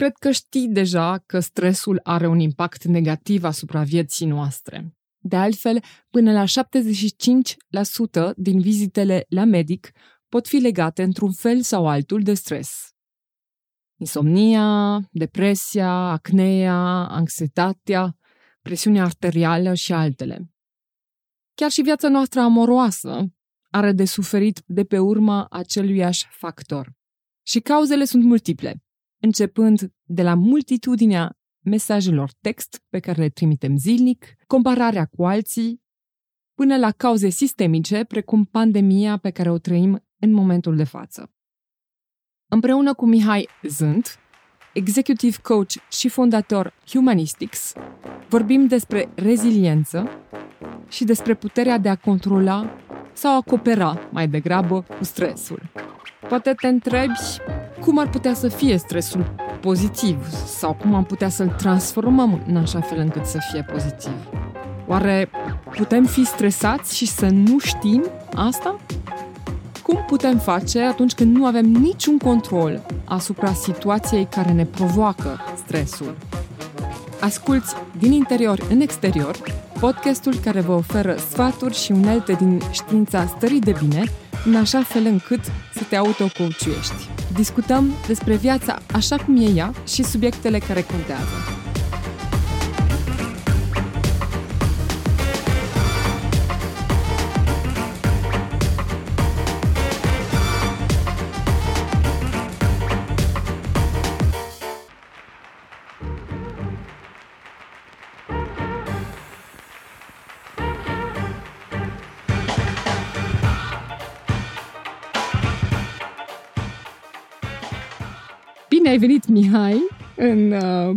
Cred că știi deja că stresul are un impact negativ asupra vieții noastre. De altfel, până la 75% din vizitele la medic pot fi legate într-un fel sau altul de stres. Insomnia, depresia, acnea, anxietatea, presiunea arterială și altele. Chiar și viața noastră amoroasă are de suferit de pe urma aceluiași factor. Și cauzele sunt multiple, începând de la multitudinea mesajelor text pe care le trimitem zilnic, compararea cu alții, până la cauze sistemice, precum pandemia pe care o trăim în momentul de față. Împreună cu Mihai Zânt, executive coach și fondator Humanistics, vorbim despre reziliență și despre puterea de a controla sau a coopera mai degrabă cu stresul. Poate te întrebi cum ar putea să fie stresul pozitiv sau cum am putea să-l transformăm în așa fel încât să fie pozitiv. Oare putem fi stresați și să nu știm asta? Cum putem face atunci când nu avem niciun control asupra situației care ne provoacă stresul? Asculți din interior în exterior podcastul care vă oferă sfaturi și unelte din știința stării de bine, în așa fel încât să te autocoachuiești. Discutăm despre viața așa cum e ea și subiectele care contează. Ai venit, Mihai, în uh,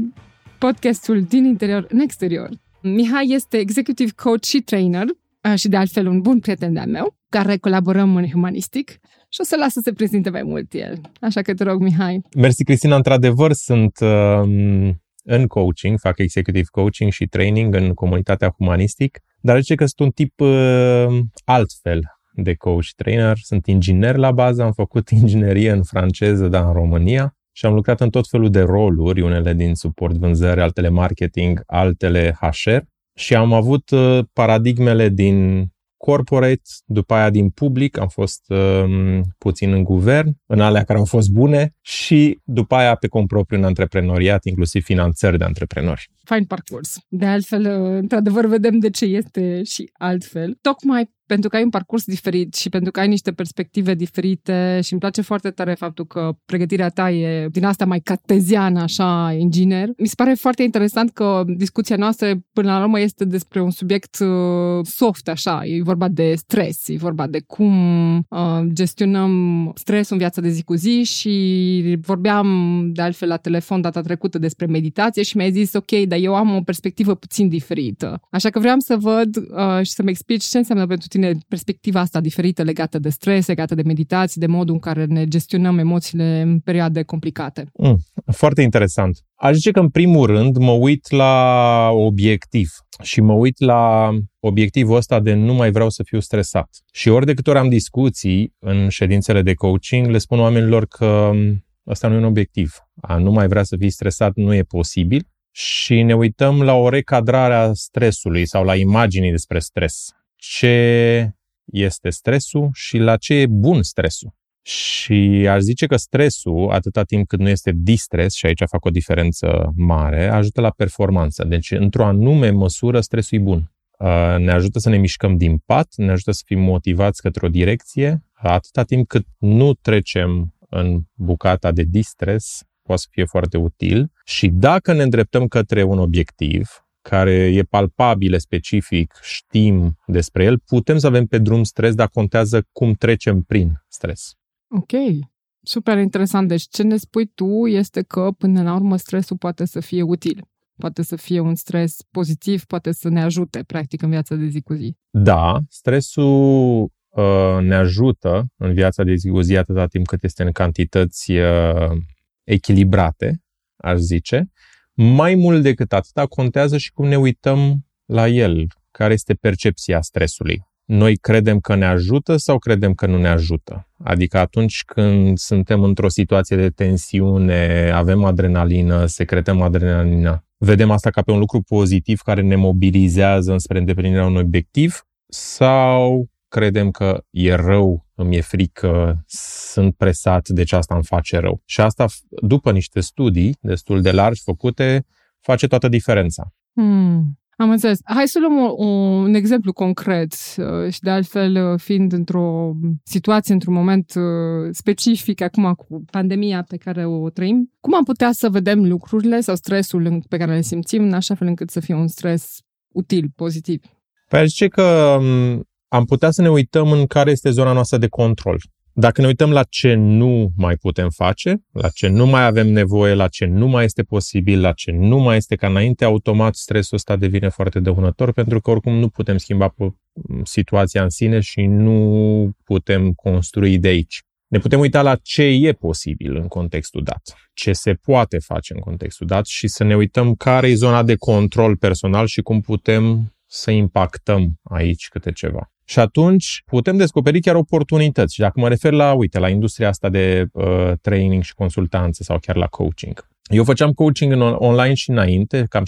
podcastul din interior în exterior. Mihai este executive coach și trainer uh, și de altfel un bun prieten de-al meu, care colaborăm în Humanistic și o să las să se prezinte mai mult el. Așa că te rog, Mihai. Mersi, Cristina. Într-adevăr, sunt uh, în coaching, fac executive coaching și training în comunitatea Humanistic, dar zice că sunt un tip uh, altfel de coach trainer. Sunt inginer la bază, am făcut inginerie în franceză, dar în România și am lucrat în tot felul de roluri, unele din suport vânzări, altele marketing, altele HR și am avut uh, paradigmele din corporate, după aia din public, am fost um, puțin în guvern, în alea care au fost bune și după aia pe propriu în antreprenoriat, inclusiv finanțări de antreprenori. Fain parcurs. De altfel, uh, într-adevăr, vedem de ce este și altfel. Tocmai pentru că ai un parcurs diferit și pentru că ai niște perspective diferite și îmi place foarte tare faptul că pregătirea ta e din asta mai carteziană, așa, inginer. Mi se pare foarte interesant că discuția noastră până la urmă este despre un subiect uh, soft, așa, e vorba de stres, e vorba de cum uh, gestionăm stresul în viața de zi cu zi și vorbeam de altfel la telefon data trecută despre meditație și mi-ai zis, ok, dar eu am o perspectivă puțin diferită. Așa că vreau să văd uh, și să-mi explici ce înseamnă pentru tine perspectiva asta diferită legată de stres, legată de meditații, de modul în care ne gestionăm emoțiile în perioade complicate. Mm, foarte interesant. Aș zice că în primul rând mă uit la obiectiv și mă uit la obiectivul ăsta de nu mai vreau să fiu stresat. Și ori de câte ori am discuții în ședințele de coaching, le spun oamenilor că ăsta nu e un obiectiv. A nu mai vrea să fii stresat nu e posibil și ne uităm la o recadrare a stresului sau la imaginii despre stres ce este stresul și la ce e bun stresul. Și aș zice că stresul, atâta timp cât nu este distres, și aici fac o diferență mare, ajută la performanță. Deci, într-o anume măsură, stresul e bun. Ne ajută să ne mișcăm din pat, ne ajută să fim motivați către o direcție, atâta timp cât nu trecem în bucata de distres, poate să fie foarte util. Și dacă ne îndreptăm către un obiectiv, care e palpabil, specific, știm despre el, putem să avem pe drum stres, dar contează cum trecem prin stres. Ok, super interesant. Deci ce ne spui tu este că până la urmă stresul poate să fie util. Poate să fie un stres pozitiv, poate să ne ajute practic în viața de zi cu zi. Da, stresul uh, ne ajută în viața de zi cu zi atâta timp cât este în cantități uh, echilibrate, aș zice. Mai mult decât atâta, contează și cum ne uităm la el, care este percepția stresului. noi credem că ne ajută sau credem că nu ne ajută? Adică atunci când suntem într-o situație de tensiune, avem adrenalină, secretăm adrenalină, vedem asta ca pe un lucru pozitiv care ne mobilizează înspre îndeplinirea unui obiectiv sau credem că e rău, îmi e frică, sunt presat, deci asta îmi face rău. Și asta, după niște studii destul de largi făcute, face toată diferența. Hmm. Am înțeles. Hai să luăm o, un exemplu concret uh, și de altfel uh, fiind într-o situație, într-un moment uh, specific acum cu pandemia pe care o trăim. Cum am putea să vedem lucrurile sau stresul pe care le simțim în așa fel încât să fie un stres util, pozitiv? Păi zice că um, am putea să ne uităm în care este zona noastră de control. Dacă ne uităm la ce nu mai putem face, la ce nu mai avem nevoie, la ce nu mai este posibil, la ce nu mai este ca înainte, automat stresul ăsta devine foarte dăunător pentru că oricum nu putem schimba situația în sine și nu putem construi de aici. Ne putem uita la ce e posibil în contextul dat, ce se poate face în contextul dat și să ne uităm care e zona de control personal și cum putem să impactăm aici câte ceva. Și atunci putem descoperi chiar oportunități. Și dacă mă refer la, uite, la industria asta de uh, training și consultanță sau chiar la coaching. Eu făceam coaching în online și înainte, cam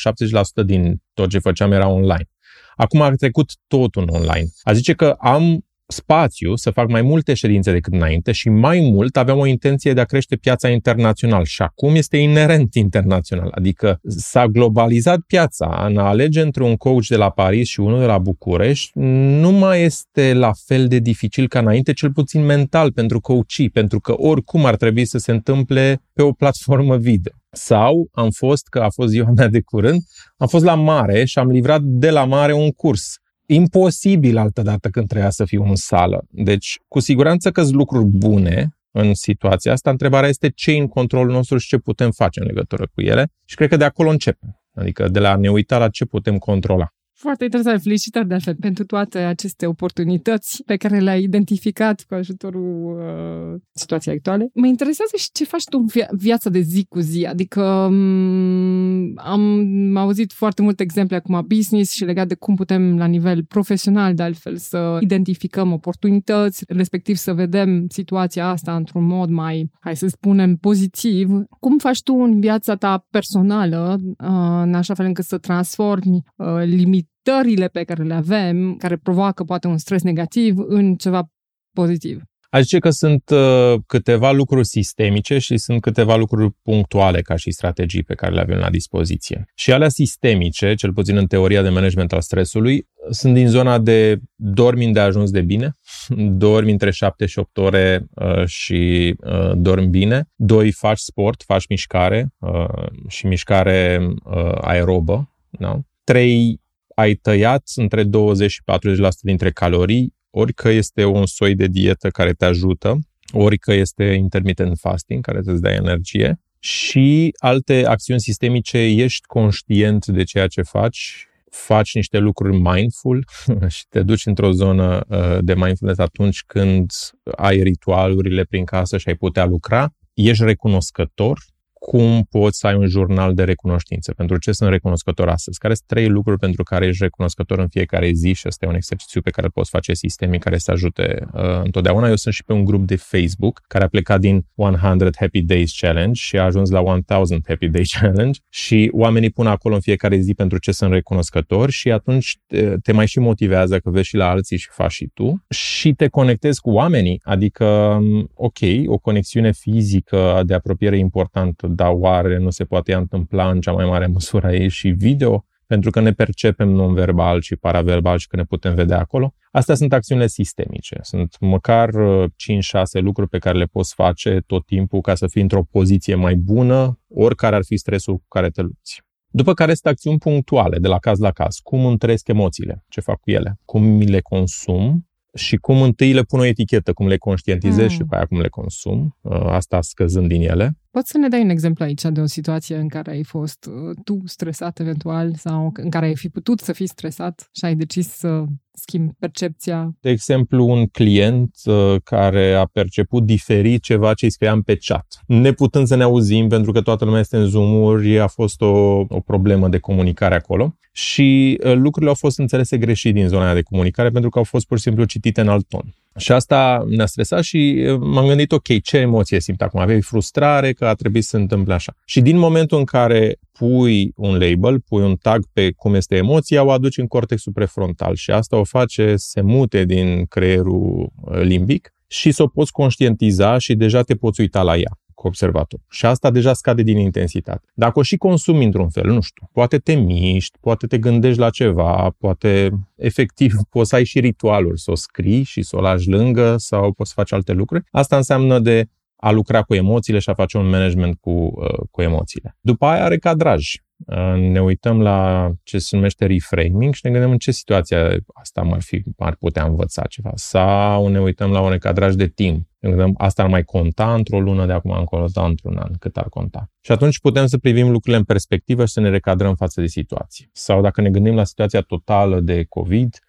70% din tot ce făceam era online. Acum a trecut totul în online. A zice că am spațiu să fac mai multe ședințe decât înainte și mai mult aveam o intenție de a crește piața internațional. Și acum este inerent internațional, adică s-a globalizat piața, în a alege între un coach de la Paris și unul de la București. Nu mai este la fel de dificil ca înainte, cel puțin mental pentru coachii, pentru că oricum ar trebui să se întâmple pe o platformă video. Sau am fost, că a fost ziua mea de curând, am fost la mare și am livrat de la mare un curs imposibil altădată când trebuia să fiu în sală. Deci, cu siguranță că sunt lucruri bune în situația asta. Întrebarea este ce e în controlul nostru și ce putem face în legătură cu ele. Și cred că de acolo începem. Adică de la a ne uita la ce putem controla. Foarte interesant. Felicitări de altfel pentru toate aceste oportunități pe care le-ai identificat cu ajutorul uh, situației actuale. Mă interesează și ce faci tu în via- viața de zi cu zi. Adică um, am auzit foarte multe exemple acum business și legat de cum putem la nivel profesional de altfel să identificăm oportunități, respectiv să vedem situația asta într-un mod mai, hai să spunem, pozitiv. Cum faci tu în viața ta personală uh, în așa fel încât să transformi uh, limit limitările pe care le avem, care provoacă poate un stres negativ, în ceva pozitiv. Aș zice că sunt uh, câteva lucruri sistemice și sunt câteva lucruri punctuale ca și strategii pe care le avem la dispoziție. Și alea sistemice, cel puțin în teoria de management al stresului, sunt din zona de dormi de ajuns de bine, dormi între 7 și 8 ore uh, și uh, dormi bine. Doi, faci sport, faci mișcare uh, și mișcare uh, aerobă. Da? Trei, ai tăiat între 20 și 40% dintre calorii, ori că este un soi de dietă care te ajută, ori că este intermittent fasting, care îți dă energie, și alte acțiuni sistemice, ești conștient de ceea ce faci, faci niște lucruri mindful și te duci într-o zonă uh, de mindfulness atunci când ai ritualurile prin casă și ai putea lucra, ești recunoscător cum poți să ai un jurnal de recunoștință, pentru ce sunt recunoscător astăzi, care sunt trei lucruri pentru care ești recunoscător în fiecare zi și ăsta e un exercițiu pe care îl poți face sistemic care să ajute uh, întotdeauna. Eu sunt și pe un grup de Facebook care a plecat din 100 Happy Days Challenge și a ajuns la 1000 Happy Days Challenge și oamenii pun acolo în fiecare zi pentru ce sunt recunoscători și atunci te, te mai și motivează că vezi și la alții și faci și tu și te conectezi cu oamenii, adică um, ok, o conexiune fizică de apropiere importantă dar oare nu se poate întâmpla în cea mai mare măsură ei și video? Pentru că ne percepem non-verbal și paraverbal și că ne putem vedea acolo. Astea sunt acțiunile sistemice. Sunt măcar 5-6 uh, lucruri pe care le poți face tot timpul ca să fii într-o poziție mai bună, oricare ar fi stresul cu care te lupți. După care sunt acțiuni punctuale, de la caz la caz. Cum întresc emoțiile, ce fac cu ele, cum mi le consum și cum întâi le pun o etichetă, cum le conștientizez mm. și după aia cum le consum, uh, asta scăzând din ele. Poți să ne dai un exemplu aici de o situație în care ai fost uh, tu stresat eventual sau în care ai fi putut să fii stresat și ai decis să schimbi percepția? De exemplu, un client uh, care a perceput diferit ceva ce îi scriam pe chat. Neputând să ne auzim pentru că toată lumea este în Zoom-uri, a fost o, o problemă de comunicare acolo și uh, lucrurile au fost înțelese greșit din zona de comunicare pentru că au fost pur și simplu citite în alt ton. Și asta ne-a stresat și m-am gândit, ok, ce emoție simt acum? Aveai frustrare că a trebuit să se întâmple așa. Și din momentul în care pui un label, pui un tag pe cum este emoția, o aduci în cortexul prefrontal și asta o face să se mute din creierul limbic și să o poți conștientiza și deja te poți uita la ea cu observator. Și asta deja scade din intensitate. Dacă o și consumi într-un fel, nu știu, poate te miști, poate te gândești la ceva, poate efectiv poți să ai și ritualuri, să o scrii și să o lași lângă sau poți să faci alte lucruri. Asta înseamnă de a lucra cu emoțiile și a face un management cu, uh, cu emoțiile. După aia are cadraj. Uh, ne uităm la ce se numește reframing și ne gândim în ce situație asta ar, fi, ar putea învăța ceva. Sau ne uităm la un recadraj de timp. Ne gândim asta ar mai conta într-o lună de acum încolo sau într-un an, cât ar conta. Și atunci putem să privim lucrurile în perspectivă și să ne recadrăm față de situație. Sau dacă ne gândim la situația totală de COVID,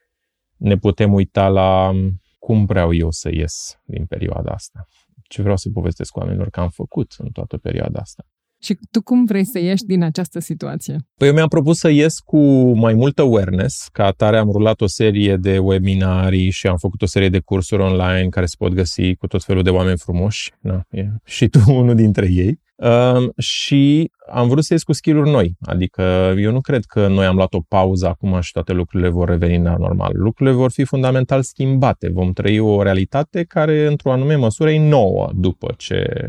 ne putem uita la cum vreau eu să ies din perioada asta ce vreau să povestesc oamenilor că am făcut în toată perioada asta. Și tu cum vrei să ieși din această situație? Păi eu mi-am propus să ies cu mai multă awareness. Ca atare am rulat o serie de webinarii și am făcut o serie de cursuri online care se pot găsi cu tot felul de oameni frumoși. Na, e și tu unul dintre ei. Uh, și am vrut să ies cu skill noi. Adică eu nu cred că noi am luat o pauză acum și toate lucrurile vor reveni la normal. Lucrurile vor fi fundamental schimbate. Vom trăi o realitate care, într-o anume măsură, e nouă după ce uh,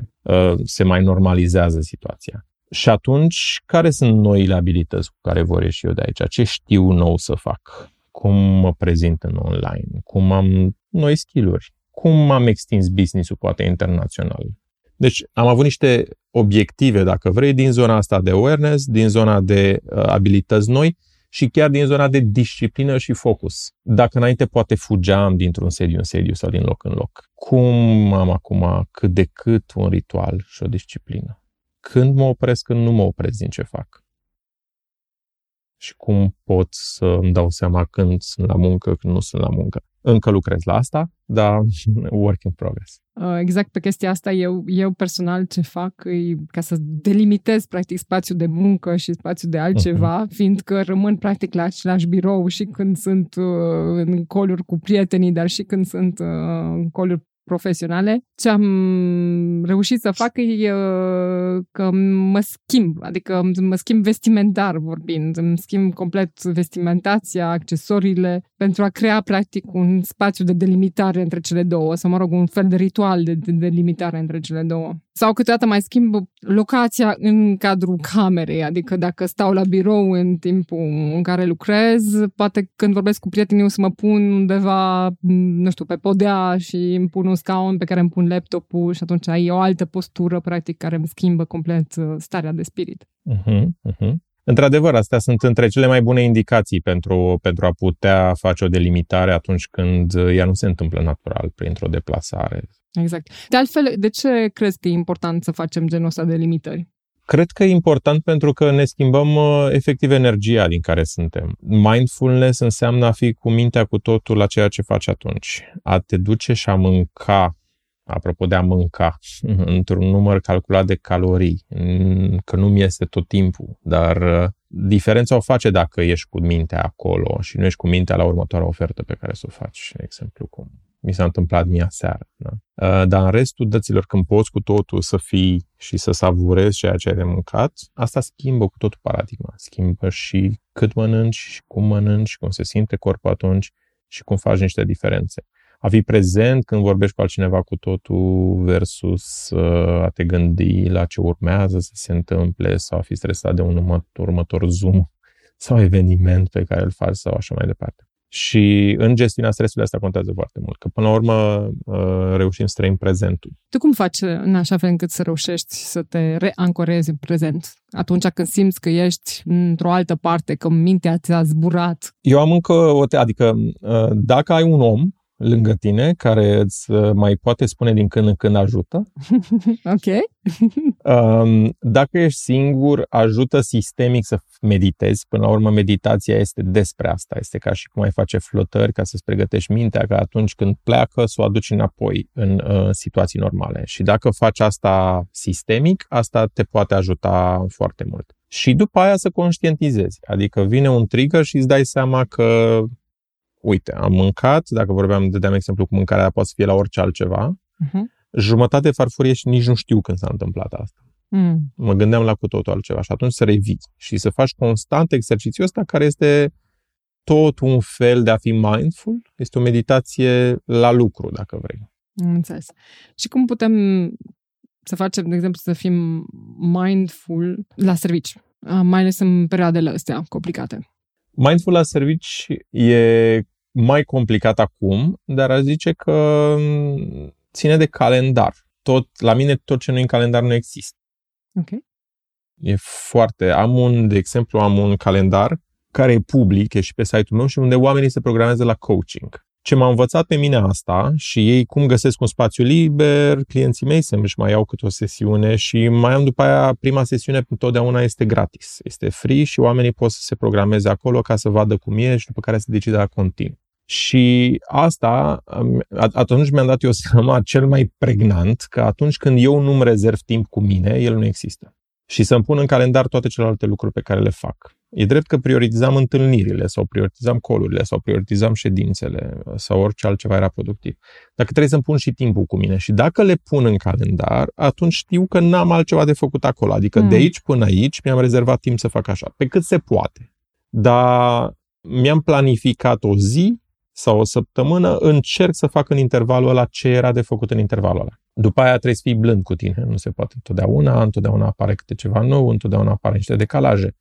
se mai normalizează situația. Și atunci, care sunt noile abilități cu care vor ieși eu de aici? Ce știu nou să fac? Cum mă prezint în online? Cum am noi skill-uri? Cum am extins business-ul poate internațional? Deci am avut niște obiective, dacă vrei, din zona asta de awareness, din zona de uh, abilități noi și chiar din zona de disciplină și focus. Dacă înainte poate fugeam dintr-un sediu în sediu sau din loc în loc, cum am acum cât de cât un ritual și o disciplină? Când mă opresc, când nu mă opresc din ce fac? Și cum pot să îmi dau seama când sunt la muncă, când nu sunt la muncă? Încă lucrez la asta, dar work in progress. Uh, exact pe chestia asta, eu, eu personal ce fac e ca să delimitez practic spațiul de muncă și spațiul de altceva, uh-huh. fiindcă rămân practic la același birou și când sunt uh, în coluri cu prietenii, dar și când sunt uh, în coluri profesionale. Ce am reușit să fac e uh, că mă schimb, adică mă schimb vestimentar vorbind, îmi schimb complet vestimentația, accesoriile, pentru a crea practic un spațiu de delimitare între cele două, sau mă rog, un fel de ritual de, de delimitare între cele două. Sau câteodată mai schimb locația în cadrul camerei, adică dacă stau la birou în timpul în care lucrez, poate când vorbesc cu prietenii o să mă pun undeva, nu știu, pe podea și îmi pun un scaun pe care îmi pun laptopul și atunci ai o altă postură, practic, care îmi schimbă complet uh, starea de spirit. Uh-huh, uh-huh. Într-adevăr, astea sunt între cele mai bune indicații pentru, pentru a putea face o delimitare atunci când ea nu se întâmplă natural, printr-o deplasare. Exact. De altfel, de ce crezi că e important să facem genul ăsta de limitări? Cred că e important pentru că ne schimbăm uh, efectiv energia din care suntem. Mindfulness înseamnă a fi cu mintea cu totul la ceea ce faci atunci. A te duce și a mânca apropo de a mânca, într-un număr calculat de calorii, că nu-mi este tot timpul, dar uh, diferența o face dacă ești cu mintea acolo și nu ești cu mintea la următoarea ofertă pe care să o faci, de exemplu, cum mi s-a întâmplat mie seară. Da? Uh, dar în restul dăților, când poți cu totul să fii și să savurezi ceea ce ai de mâncat, asta schimbă cu totul paradigma. Schimbă și cât mănânci, și cum mănânci, cum se simte corpul atunci și cum faci niște diferențe a fi prezent când vorbești cu altcineva cu totul versus uh, a te gândi la ce urmează să se întâmple sau a fi stresat de un următor, următor Zoom sau eveniment pe care îl faci sau așa mai departe. Și în gestiunea stresului asta contează foarte mult, că până la urmă uh, reușim să trăim prezentul. Tu cum faci în așa fel încât să reușești să te reancorezi în prezent? Atunci când simți că ești într-o altă parte, că mintea ți-a zburat? Eu am încă o... Te- adică uh, dacă ai un om lângă tine care îți uh, mai poate spune din când în când ajută. ok. Um, dacă ești singur, ajută sistemic să meditezi. Până la urmă, meditația este despre asta. Este ca și cum ai face flotări ca să-ți pregătești mintea ca atunci când pleacă să o aduci înapoi în uh, situații normale. Și dacă faci asta sistemic, asta te poate ajuta foarte mult. Și după aia să conștientizezi. Adică vine un trigger și îți dai seama că uite, am mâncat, dacă vorbeam, dădeam exemplu cu mâncarea, poate să fie la orice altceva, uh-huh. jumătate farfurie și nici nu știu când s-a întâmplat asta. Mm. Mă gândeam la cu totul altceva și atunci să revii și să faci constant exercițiul ăsta care este tot un fel de a fi mindful, este o meditație la lucru, dacă vrei. Înțeles. Și cum putem să facem, de exemplu, să fim mindful la servici, mai ales în perioadele astea complicate? Mindful la servici e mai complicat acum, dar aș zice că mm, ține de calendar. Tot, la mine tot ce nu e în calendar nu există. Ok. E foarte... Am un, de exemplu, am un calendar care e public, e și pe site-ul meu și unde oamenii se programează la coaching. Ce m-a învățat pe mine asta și ei cum găsesc un spațiu liber, clienții mei se își mai iau câte o sesiune și mai am după aia, prima sesiune întotdeauna este gratis. Este free și oamenii pot să se programeze acolo ca să vadă cum e și după care să decide la continuu. Și asta, atunci mi-am dat eu seama cel mai pregnant, că atunci când eu nu-mi rezerv timp cu mine, el nu există. Și să-mi pun în calendar toate celelalte lucruri pe care le fac. E drept că prioritizam întâlnirile sau prioritizam colurile sau prioritizam ședințele sau orice altceva era productiv. Dacă trebuie să-mi pun și timpul cu mine și dacă le pun în calendar, atunci știu că n-am altceva de făcut acolo. Adică mm. de aici până aici mi-am rezervat timp să fac așa, pe cât se poate. Dar mi-am planificat o zi sau o săptămână, încerc să fac în intervalul ăla ce era de făcut în intervalul ăla. După aia trebuie să fii blând cu tine. Nu se poate întotdeauna, întotdeauna apare câte ceva nou, întotdeauna apare niște decalaje.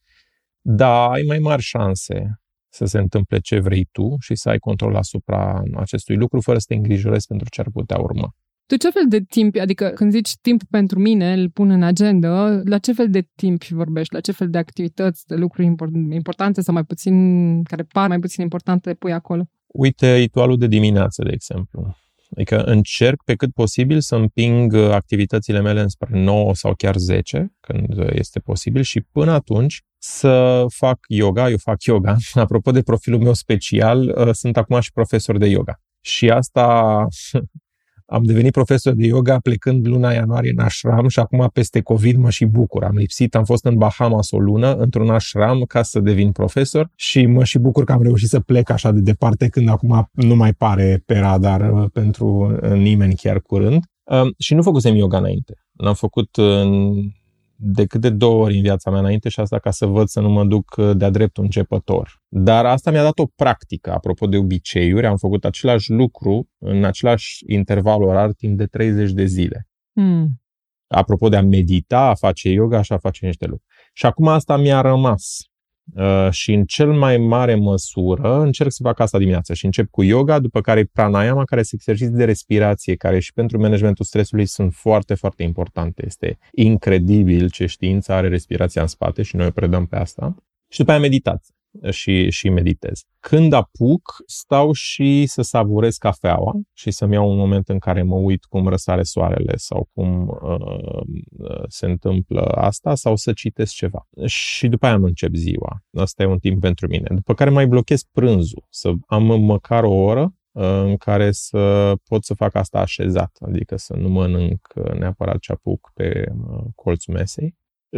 Dar ai mai mari șanse să se întâmple ce vrei tu și să ai control asupra acestui lucru fără să te îngrijorezi pentru ce ar putea urma. Tu ce fel de timp, adică când zici timp pentru mine, îl pun în agenda, la ce fel de timp vorbești, la ce fel de activități, de lucruri importante sau mai puțin, care par mai puțin importante, pui acolo? Uite, ritualul de dimineață, de exemplu. Adică încerc pe cât posibil să împing activitățile mele înspre 9 sau chiar 10, când este posibil, și până atunci să fac yoga. Eu fac yoga. Apropo de profilul meu special, sunt acum și profesor de yoga. Și asta am devenit profesor de yoga plecând luna ianuarie în ashram și acum peste COVID mă și bucur. Am lipsit, am fost în Bahamas o lună într-un ashram ca să devin profesor și mă și bucur că am reușit să plec așa de departe când acum nu mai pare pe radar uh, pentru uh, nimeni chiar curând. Um, și nu făcusem yoga înainte. L-am făcut în decât de două ori în viața mea înainte și asta ca să văd să nu mă duc uh, de-a dreptul începător. Dar asta mi-a dat o practică. Apropo de obiceiuri, am făcut același lucru în același interval orar timp de 30 de zile. Mm. Apropo de a medita, a face yoga și a face niște lucruri. Și acum asta mi-a rămas. Uh, și în cel mai mare măsură încerc să fac asta dimineața și încep cu yoga, după care pranayama, care sunt exerciții de respirație, care și pentru managementul stresului sunt foarte, foarte importante. Este incredibil ce știință are respirația în spate și noi o predăm pe asta. Și după aia meditație și, și meditez. Când apuc, stau și să savurez cafeaua și să-mi iau un moment în care mă uit cum răsare soarele sau cum uh, se întâmplă asta sau să citesc ceva. Și după aia îmi încep ziua. Asta e un timp pentru mine. După care mai blochez prânzul, să am măcar o oră uh, în care să pot să fac asta așezat, adică să nu mănânc neapărat ce apuc pe uh, colțul mesei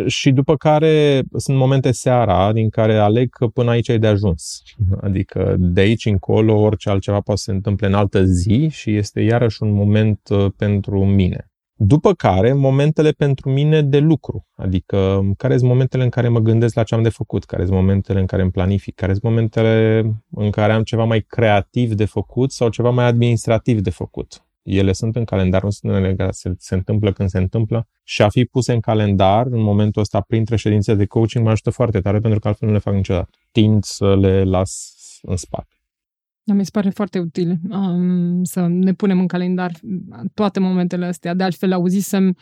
și după care sunt momente seara din care aleg că până aici e de ajuns. Adică de aici încolo orice altceva poate să se întâmple în altă zi și este iarăși un moment uh, pentru mine. După care, momentele pentru mine de lucru, adică care sunt momentele în care mă gândesc la ce am de făcut, care sunt momentele în care îmi planific, care sunt momentele în care am ceva mai creativ de făcut sau ceva mai administrativ de făcut. Ele sunt în calendar, nu sunt în se, se întâmplă când se întâmplă și a fi puse în calendar în momentul ăsta printre ședințe de coaching mă ajută foarte tare pentru că altfel nu le fac niciodată. Tind să le las în spate. Da, mi se pare foarte util um, să ne punem în calendar toate momentele astea. De altfel, auzisem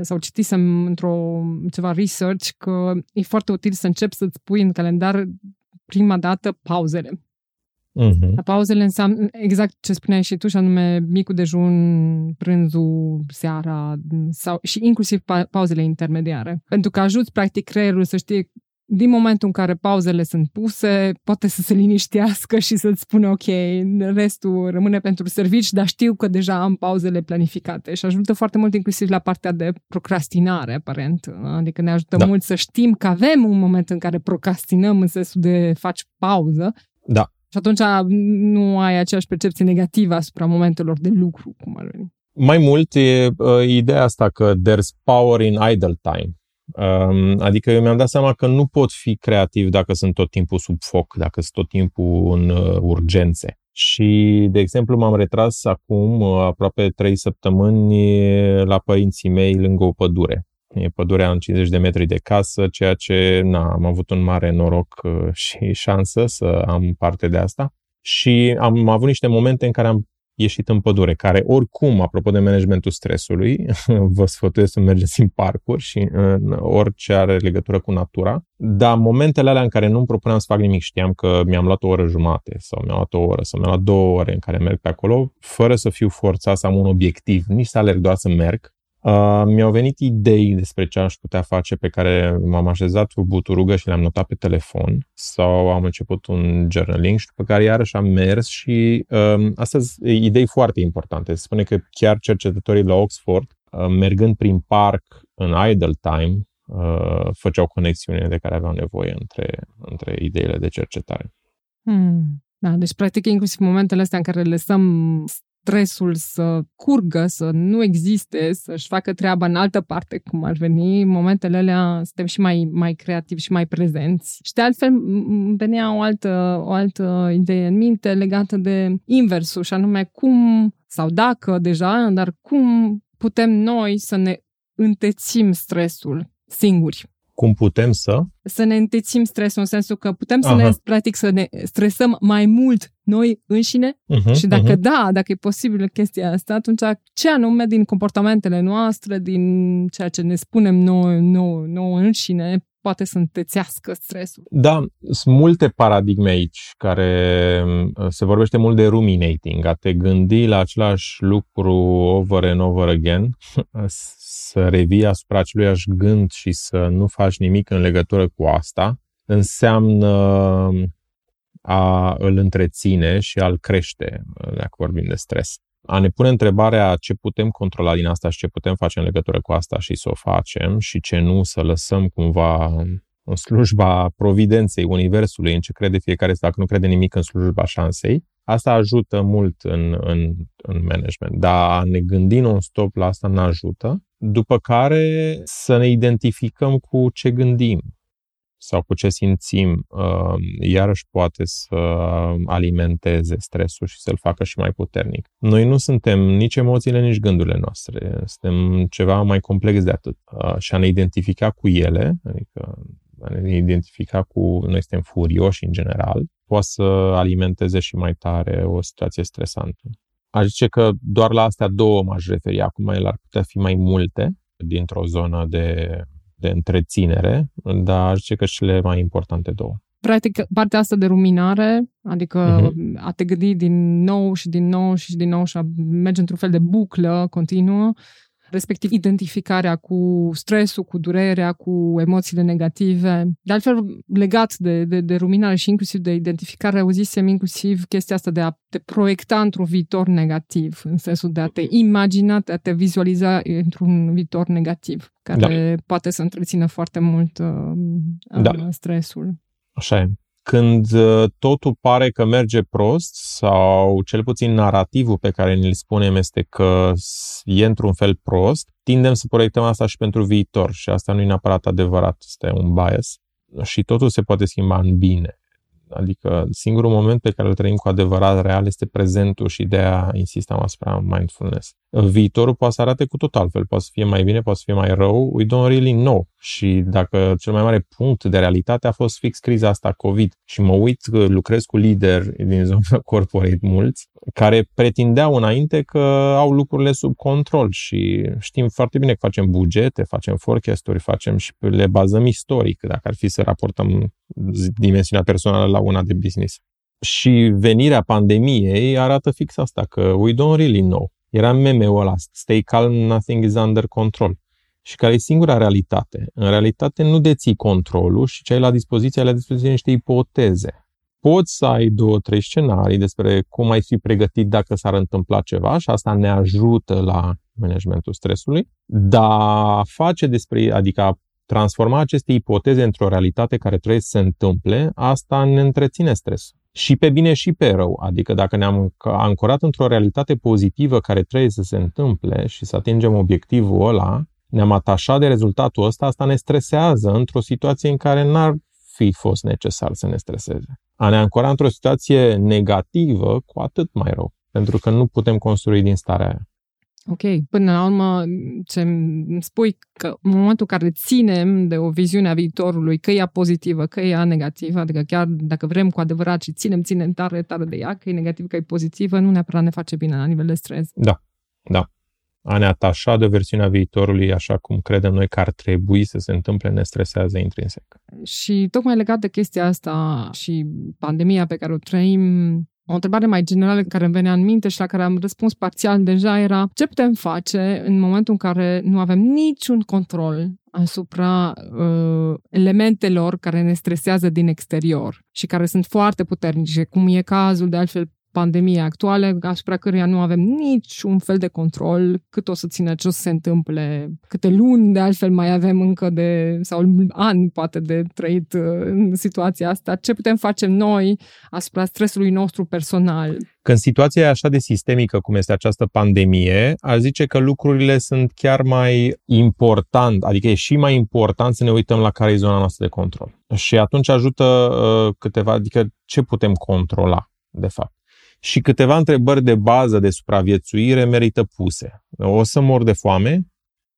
sau citisem într-o ceva research că e foarte util să începi să-ți pui în calendar prima dată pauzele Uh-huh. Pauzele înseamnă exact ce spuneai și tu, și anume micul dejun, prânzul, seara sau, și inclusiv pa- pauzele intermediare. Pentru că ajuți practic creierul să știe din momentul în care pauzele sunt puse, poate să se liniștească și să-ți spună ok, restul rămâne pentru servici, dar știu că deja am pauzele planificate și ajută foarte mult inclusiv la partea de procrastinare, aparent. Adică ne ajută da. mult să știm că avem un moment în care procrastinăm în sensul de faci pauză. Da. Și atunci nu ai aceeași percepție negativă asupra momentelor de lucru, cum ar veni. Mai mult e uh, ideea asta că there's power in idle time. Um, adică eu mi-am dat seama că nu pot fi creativ dacă sunt tot timpul sub foc, dacă sunt tot timpul în uh, urgențe. Și, de exemplu, m-am retras acum uh, aproape trei săptămâni la părinții mei lângă o pădure. E pădurea în 50 de metri de casă, ceea ce na, am avut un mare noroc uh, și șansă să am parte de asta. Și am avut niște momente în care am ieșit în pădure, care oricum, apropo de managementul stresului, vă sfătuiesc să mergeți în parcuri și în orice are legătură cu natura, dar momentele alea în care nu-mi propuneam să fac nimic, știam că mi-am luat o oră jumate sau mi-am luat o oră sau mi-am luat două ore în care merg pe acolo, fără să fiu forțat să am un obiectiv, nici să alerg doar să merg, Uh, mi-au venit idei despre ce aș putea face pe care m-am așezat cu buturugă și le-am notat pe telefon sau am început un journaling și după care iarăși am mers și uh, astea sunt idei foarte importante. Se spune că chiar cercetătorii la Oxford, uh, mergând prin parc în idle time, uh, făceau conexiune de care aveau nevoie între, între ideile de cercetare. Hmm. Da, deci practic inclusiv momentele astea în care lăsăm stresul să curgă, să nu existe, să-și facă treaba în altă parte, cum ar veni, în momentele alea suntem și mai, mai creativi și mai prezenți. Și de altfel venea o altă, o altă idee în minte legată de inversul, și anume cum, sau dacă deja, dar cum putem noi să ne întețim stresul singuri. Cum putem să? Să ne întețim stresul în sensul că putem să Aha. ne, practic, să ne stresăm mai mult noi înșine uh-huh, și dacă uh-huh. da, dacă e posibil chestia asta, atunci ce anume din comportamentele noastre, din ceea ce ne spunem noi, noi, noi înșine, poate să întețească stresul. Da, sunt multe paradigme aici care uh, se vorbește mult de ruminating, a te gândi la același lucru over and over again, să revii asupra aceluiași gând și să nu faci nimic în legătură cu asta, înseamnă a îl întreține și a-l crește, dacă vorbim de stres. A ne pune întrebarea ce putem controla din asta și ce putem face în legătură cu asta și să o facem și ce nu, să lăsăm cumva în slujba providenței, universului, în ce crede fiecare, dacă nu crede nimic în slujba șansei, asta ajută mult în, în, în management. Dar a ne gândi non-stop la asta nu ajută. După care să ne identificăm cu ce gândim sau cu ce simțim, uh, iarăși poate să alimenteze stresul și să-l facă și mai puternic. Noi nu suntem nici emoțiile, nici gândurile noastre. Suntem ceva mai complex de atât. Uh, și a ne identifica cu ele, adică a ne identifica cu noi suntem furioși în general, poate să alimenteze și mai tare o situație stresantă. Aș zice că doar la astea două m-aș referi. Acum el ar putea fi mai multe dintr-o zonă de de întreținere, dar aș zice că cele mai importante două. Practic, partea asta de ruminare, adică uh-huh. a te gândi din nou și din nou și din nou și a merge într-un fel de buclă continuă, respectiv identificarea cu stresul, cu durerea, cu emoțiile negative. De altfel, legat de, de, de ruminare și inclusiv de identificare, auzisem inclusiv chestia asta de a te proiecta într-un viitor negativ, în sensul de a te imagina, de a te vizualiza într-un viitor negativ, care da. poate să întrețină foarte mult uh, da. stresul. Așa e când uh, totul pare că merge prost sau cel puțin narativul pe care ne-l spunem este că e într-un fel prost, tindem să proiectăm asta și pentru viitor și asta nu e neapărat adevărat, este un bias și totul se poate schimba în bine. Adică singurul moment pe care îl trăim cu adevărat real este prezentul și de a insistăm asupra mindfulness. Viitorul poate să arate cu tot altfel, poate să fie mai bine, poate să fie mai rău, we don't really know. Și dacă cel mai mare punct de realitate a fost fix criza asta COVID și mă uit, lucrez cu lideri din zona corporate mulți, care pretindeau înainte că au lucrurile sub control și știm foarte bine că facem bugete, facem forecast-uri, facem și le bazăm istoric, dacă ar fi să raportăm dimensiunea personală la una de business. Și venirea pandemiei arată fix asta, că we don't really know. Era meme-ul ăla, stay calm, nothing is under control. Și care e singura realitate. În realitate nu deții controlul și ce ai la dispoziție, ai la dispoziție niște ipoteze. Poți să ai două, trei scenarii despre cum ai fi pregătit dacă s-ar întâmpla ceva și asta ne ajută la managementul stresului, dar face despre, adică a transforma aceste ipoteze într-o realitate care trebuie să se întâmple, asta ne întreține stresul și pe bine și pe rău. Adică dacă ne-am ancorat într-o realitate pozitivă care trebuie să se întâmple și să atingem obiectivul ăla, ne-am atașat de rezultatul ăsta, asta ne stresează într-o situație în care n-ar fi fost necesar să ne streseze. A ne ancora într-o situație negativă, cu atât mai rău, pentru că nu putem construi din starea aia. Ok, până la urmă ce îmi spui că în momentul în care ținem de o viziune a viitorului, că e ea pozitivă, că e ea negativă, adică chiar dacă vrem cu adevărat și ținem, ținem tare, tare de ea, că e negativ, că e pozitivă, nu neapărat ne face bine la nivel de stres. Da, da. A ne atașa de versiunea viitorului așa cum credem noi că ar trebui să se întâmple ne stresează intrinsec. Și tocmai legat de chestia asta și pandemia pe care o trăim, o întrebare mai generală care îmi venea în minte și la care am răspuns parțial deja era ce putem face în momentul în care nu avem niciun control asupra uh, elementelor care ne stresează din exterior și care sunt foarte puternice, cum e cazul de altfel pandemie actuală, asupra căruia nu avem niciun fel de control, cât o să țină ce o să se întâmple, câte luni de altfel mai avem încă de, sau ani poate de trăit uh, în situația asta, ce putem face noi asupra stresului nostru personal. Când situația e așa de sistemică cum este această pandemie, aș zice că lucrurile sunt chiar mai important, adică e și mai important să ne uităm la care e zona noastră de control. Și atunci ajută uh, câteva, adică ce putem controla, de fapt și câteva întrebări de bază de supraviețuire merită puse. O să mor de foame?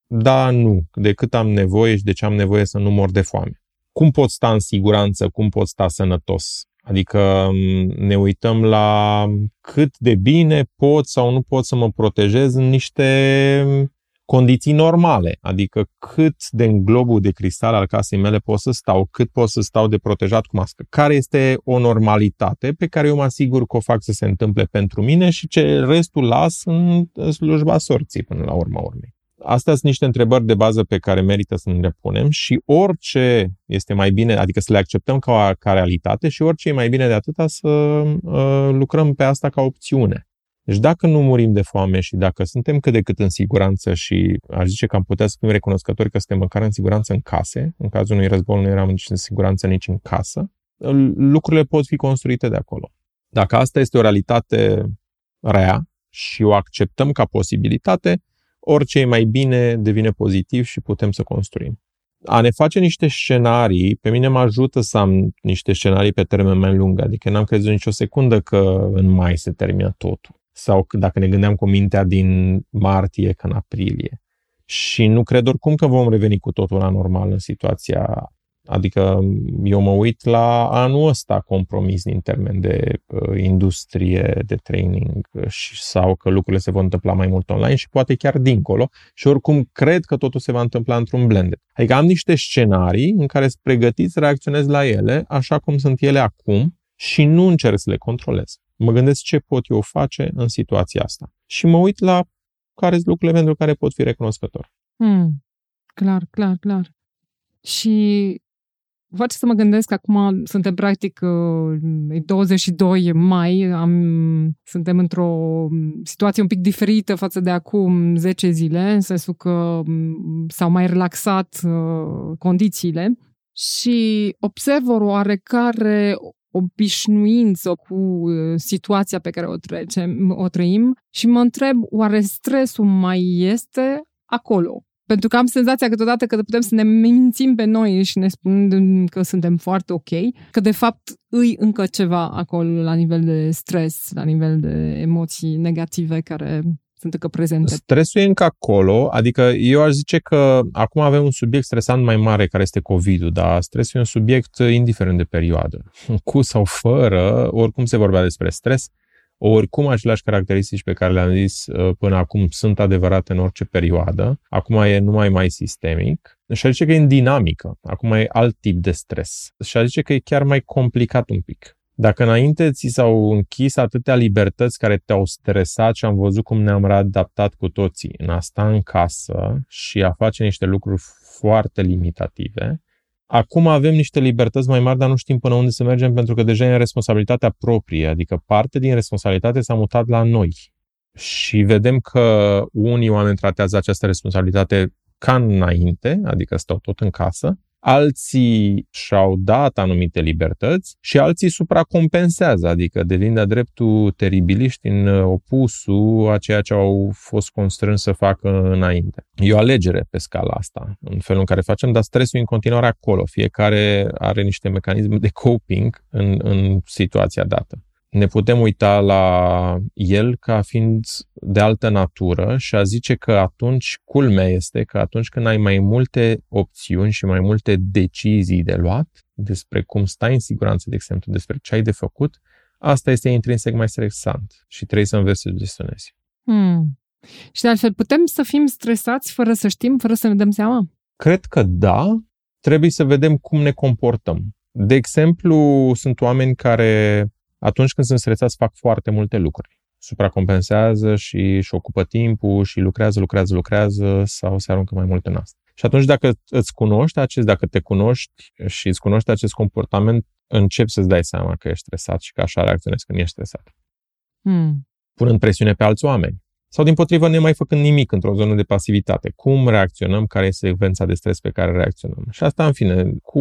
Da, nu. De cât am nevoie și de ce am nevoie să nu mor de foame. Cum pot sta în siguranță? Cum pot sta sănătos? Adică ne uităm la cât de bine pot sau nu pot să mă protejez în niște condiții normale, adică cât de în globul de cristal al casei mele pot să stau, cât pot să stau de protejat cu mască, care este o normalitate pe care eu mă asigur că o fac să se întâmple pentru mine și ce restul las în slujba sorții până la urma urmei. Astea sunt niște întrebări de bază pe care merită să ne le punem și orice este mai bine, adică să le acceptăm ca, ca realitate și orice e mai bine de atâta să uh, lucrăm pe asta ca opțiune. Deci dacă nu murim de foame și dacă suntem cât de cât în siguranță și aș zice că am putea să fim recunoscători că suntem măcar în siguranță în case, în cazul unui război nu eram nici în siguranță nici în casă, lucrurile pot fi construite de acolo. Dacă asta este o realitate rea și o acceptăm ca posibilitate, orice e mai bine devine pozitiv și putem să construim. A ne face niște scenarii, pe mine mă ajută să am niște scenarii pe termen mai lung, adică n-am crezut nicio secundă că în mai se termină totul sau dacă ne gândeam cu mintea din martie ca în aprilie. Și nu cred oricum că vom reveni cu totul la normal în situația Adică eu mă uit la anul ăsta compromis din termen de uh, industrie, de training și, sau că lucrurile se vor întâmpla mai mult online și poate chiar dincolo și oricum cred că totul se va întâmpla într-un blended. Adică am niște scenarii în care sunt pregătit să reacționez la ele așa cum sunt ele acum și nu încerc să le controlez. Mă gândesc ce pot eu face în situația asta. Și mă uit la care sunt lucrurile pentru care pot fi recunoscător. Hmm. Clar, clar, clar. Și face să mă gândesc că acum suntem practic 22 uh, mai, am, suntem într-o situație un pic diferită față de acum 10 zile, în sensul că mm, s-au mai relaxat uh, condițiile și observ o oarecare obișnuință cu uh, situația pe care o, trecem, o trăim și mă întreb, oare stresul mai este acolo? Pentru că am senzația câteodată că putem să ne mințim pe noi și ne spunem că suntem foarte ok, că de fapt îi încă ceva acolo la nivel de stres, la nivel de emoții negative care sunt încă prezente. Stresul e încă acolo, adică eu aș zice că acum avem un subiect stresant mai mare care este COVID-ul, dar stresul e un subiect indiferent de perioadă. Cu sau fără, oricum se vorbea despre stres, oricum aceleași caracteristici pe care le-am zis uh, până acum sunt adevărate în orice perioadă. Acum e numai mai sistemic și zice că e în dinamică. Acum e alt tip de stres. Și zice că e chiar mai complicat un pic. Dacă înainte ți s-au închis atâtea libertăți care te-au stresat și am văzut cum ne-am readaptat cu toții în a sta în casă și a face niște lucruri foarte limitative, acum avem niște libertăți mai mari, dar nu știm până unde să mergem pentru că deja e în responsabilitatea proprie, adică parte din responsabilitate s-a mutat la noi. Și vedem că unii oameni tratează această responsabilitate ca înainte, adică stau tot în casă, alții și-au dat anumite libertăți și alții supracompensează, adică devin de dreptul teribiliști în opusul a ceea ce au fost constrâns să facă înainte. E o alegere pe scala asta, în felul în care facem, dar stresul e în continuare acolo. Fiecare are niște mecanisme de coping în, în situația dată ne putem uita la el ca fiind de altă natură și a zice că atunci, culmea este că atunci când ai mai multe opțiuni și mai multe decizii de luat despre cum stai în siguranță, de exemplu, despre ce ai de făcut, asta este intrinsec mai stresant și trebuie să înveți să gestionezi. Hmm. Și de altfel, putem să fim stresați fără să știm, fără să ne dăm seama? Cred că da, trebuie să vedem cum ne comportăm. De exemplu, sunt oameni care atunci când sunt stresați, fac foarte multe lucruri. Supracompensează și își ocupă timpul și lucrează, lucrează, lucrează sau se aruncă mai mult în asta. Și atunci dacă îți cunoști acest, dacă te cunoști și îți cunoști acest comportament, începi să-ți dai seama că ești stresat și că așa reacționezi când ești stresat. Hmm. Punând presiune pe alți oameni sau din potrivă nemai făcând nimic într-o zonă de pasivitate. Cum reacționăm, care este secvența de stres pe care reacționăm. Și asta, în fine, cu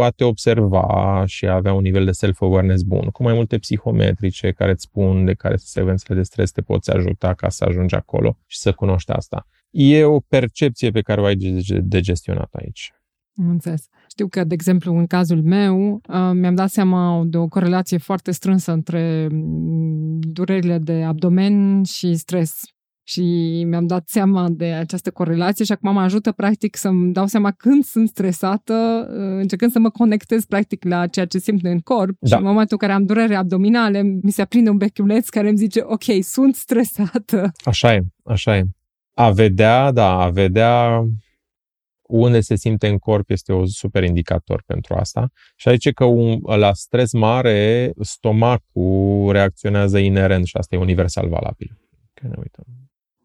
a te observa și a avea un nivel de self-awareness bun, cu mai multe psihometrice care îți spun de care sunt secvențele de stres te poți ajuta ca să ajungi acolo și să cunoști asta. E o percepție pe care o ai de gestionat aici. Am înțeles. Știu că, de exemplu, în cazul meu, uh, mi-am dat seama de o corelație foarte strânsă între mm, durerile de abdomen și stres. Și mi-am dat seama de această corelație și acum mă ajută practic să-mi dau seama când sunt stresată, uh, încercând să mă conectez practic la ceea ce simt în corp da. și în momentul în care am durere abdominale, mi se aprinde un bechiuleț care îmi zice, ok, sunt stresată. Așa e, așa e. A vedea, da, a vedea unde se simte în corp este un super indicator pentru asta. Și aici că un, la stres mare, stomacul reacționează inerent și asta e universal valabil. Că ne uităm.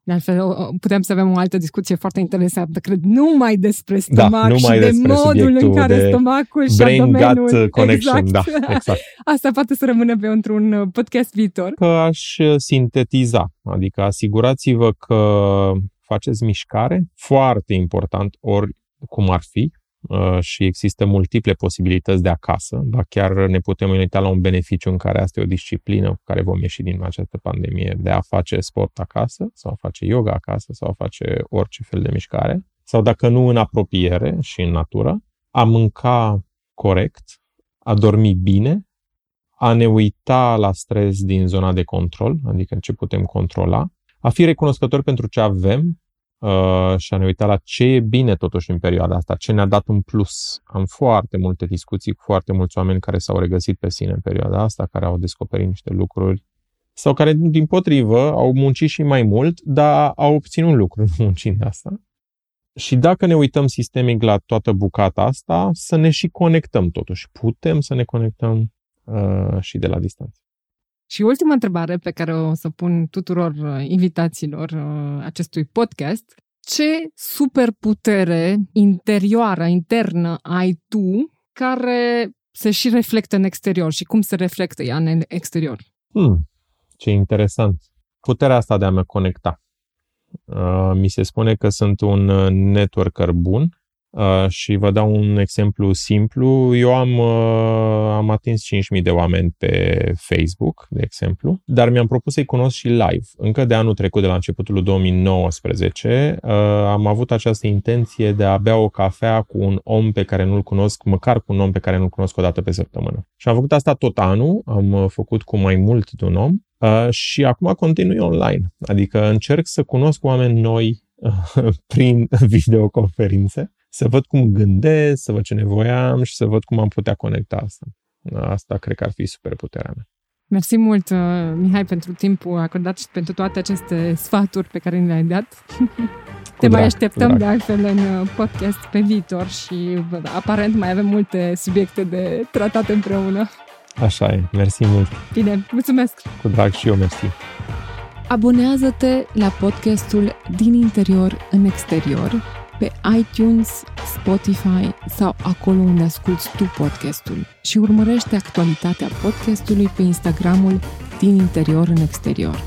De altfel, putem să avem o altă discuție foarte interesantă, cred, numai despre da, stomac da, numai și de modul în care de stomacul și brain abdomenul... gut connection, exact. da, exact. Asta poate să rămână pe într-un podcast viitor. Că aș sintetiza, adică asigurați-vă că faceți mișcare, foarte important, ori cum ar fi, uh, și există multiple posibilități de acasă, dar chiar ne putem uita la un beneficiu în care asta e o disciplină cu care vom ieși din această pandemie de a face sport acasă, sau a face yoga acasă, sau a face orice fel de mișcare, sau dacă nu în apropiere și în natură, a mânca corect, a dormi bine, a ne uita la stres din zona de control, adică ce putem controla, a fi recunoscători pentru ce avem uh, și a ne uita la ce e bine totuși în perioada asta, ce ne-a dat un plus. Am foarte multe discuții cu foarte mulți oameni care s-au regăsit pe sine în perioada asta, care au descoperit niște lucruri sau care, din potrivă, au muncit și mai mult, dar au obținut lucruri muncind asta. Și dacă ne uităm sistemic la toată bucata asta, să ne și conectăm totuși. Putem să ne conectăm uh, și de la distanță. Și ultima întrebare pe care o să pun tuturor uh, invitațiilor uh, acestui podcast. Ce superputere interioară, internă ai tu care se și reflectă în exterior și cum se reflectă ea în exterior? Hmm, ce interesant. Puterea asta de a mă conecta. Uh, mi se spune că sunt un networker bun Uh, și vă dau un exemplu simplu. Eu am, uh, am atins 5.000 de oameni pe Facebook, de exemplu, dar mi-am propus să-i cunosc și live. Încă de anul trecut, de la începutul 2019, uh, am avut această intenție de a bea o cafea cu un om pe care nu-l cunosc, măcar cu un om pe care nu-l cunosc o dată pe săptămână. Și am făcut asta tot anul, am făcut cu mai mult de un om uh, și acum continui online. Adică încerc să cunosc oameni noi prin videoconferințe să văd cum gândesc, să văd ce nevoie am și să văd cum am putea conecta asta. Asta cred că ar fi super puterea mea. Mersi mult, uh, Mihai, pentru timpul acordat și pentru toate aceste sfaturi pe care le-ai dat. Te mai așteptăm drag. de altfel în uh, podcast pe viitor și aparent mai avem multe subiecte de tratat împreună. Așa e, mersi mult. Bine, mulțumesc! Cu drag și eu, mersi. Abonează-te la podcastul Din interior în exterior pe iTunes, Spotify sau acolo unde asculti tu podcastul și urmărește actualitatea podcastului pe Instagramul Din interior în exterior.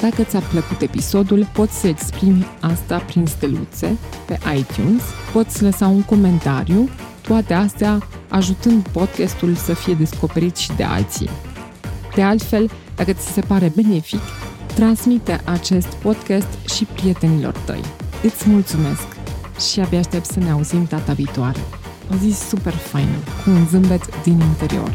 Dacă ți-a plăcut episodul, poți să exprimi asta prin steluțe pe iTunes, poți lăsa un comentariu, toate astea ajutând podcastul să fie descoperit și de alții. De altfel, dacă ți se pare benefic, transmite acest podcast și prietenilor tăi. Îți mulțumesc și abia aștept să ne auzim data viitoare. O zi super faină, cu un zâmbet din interior.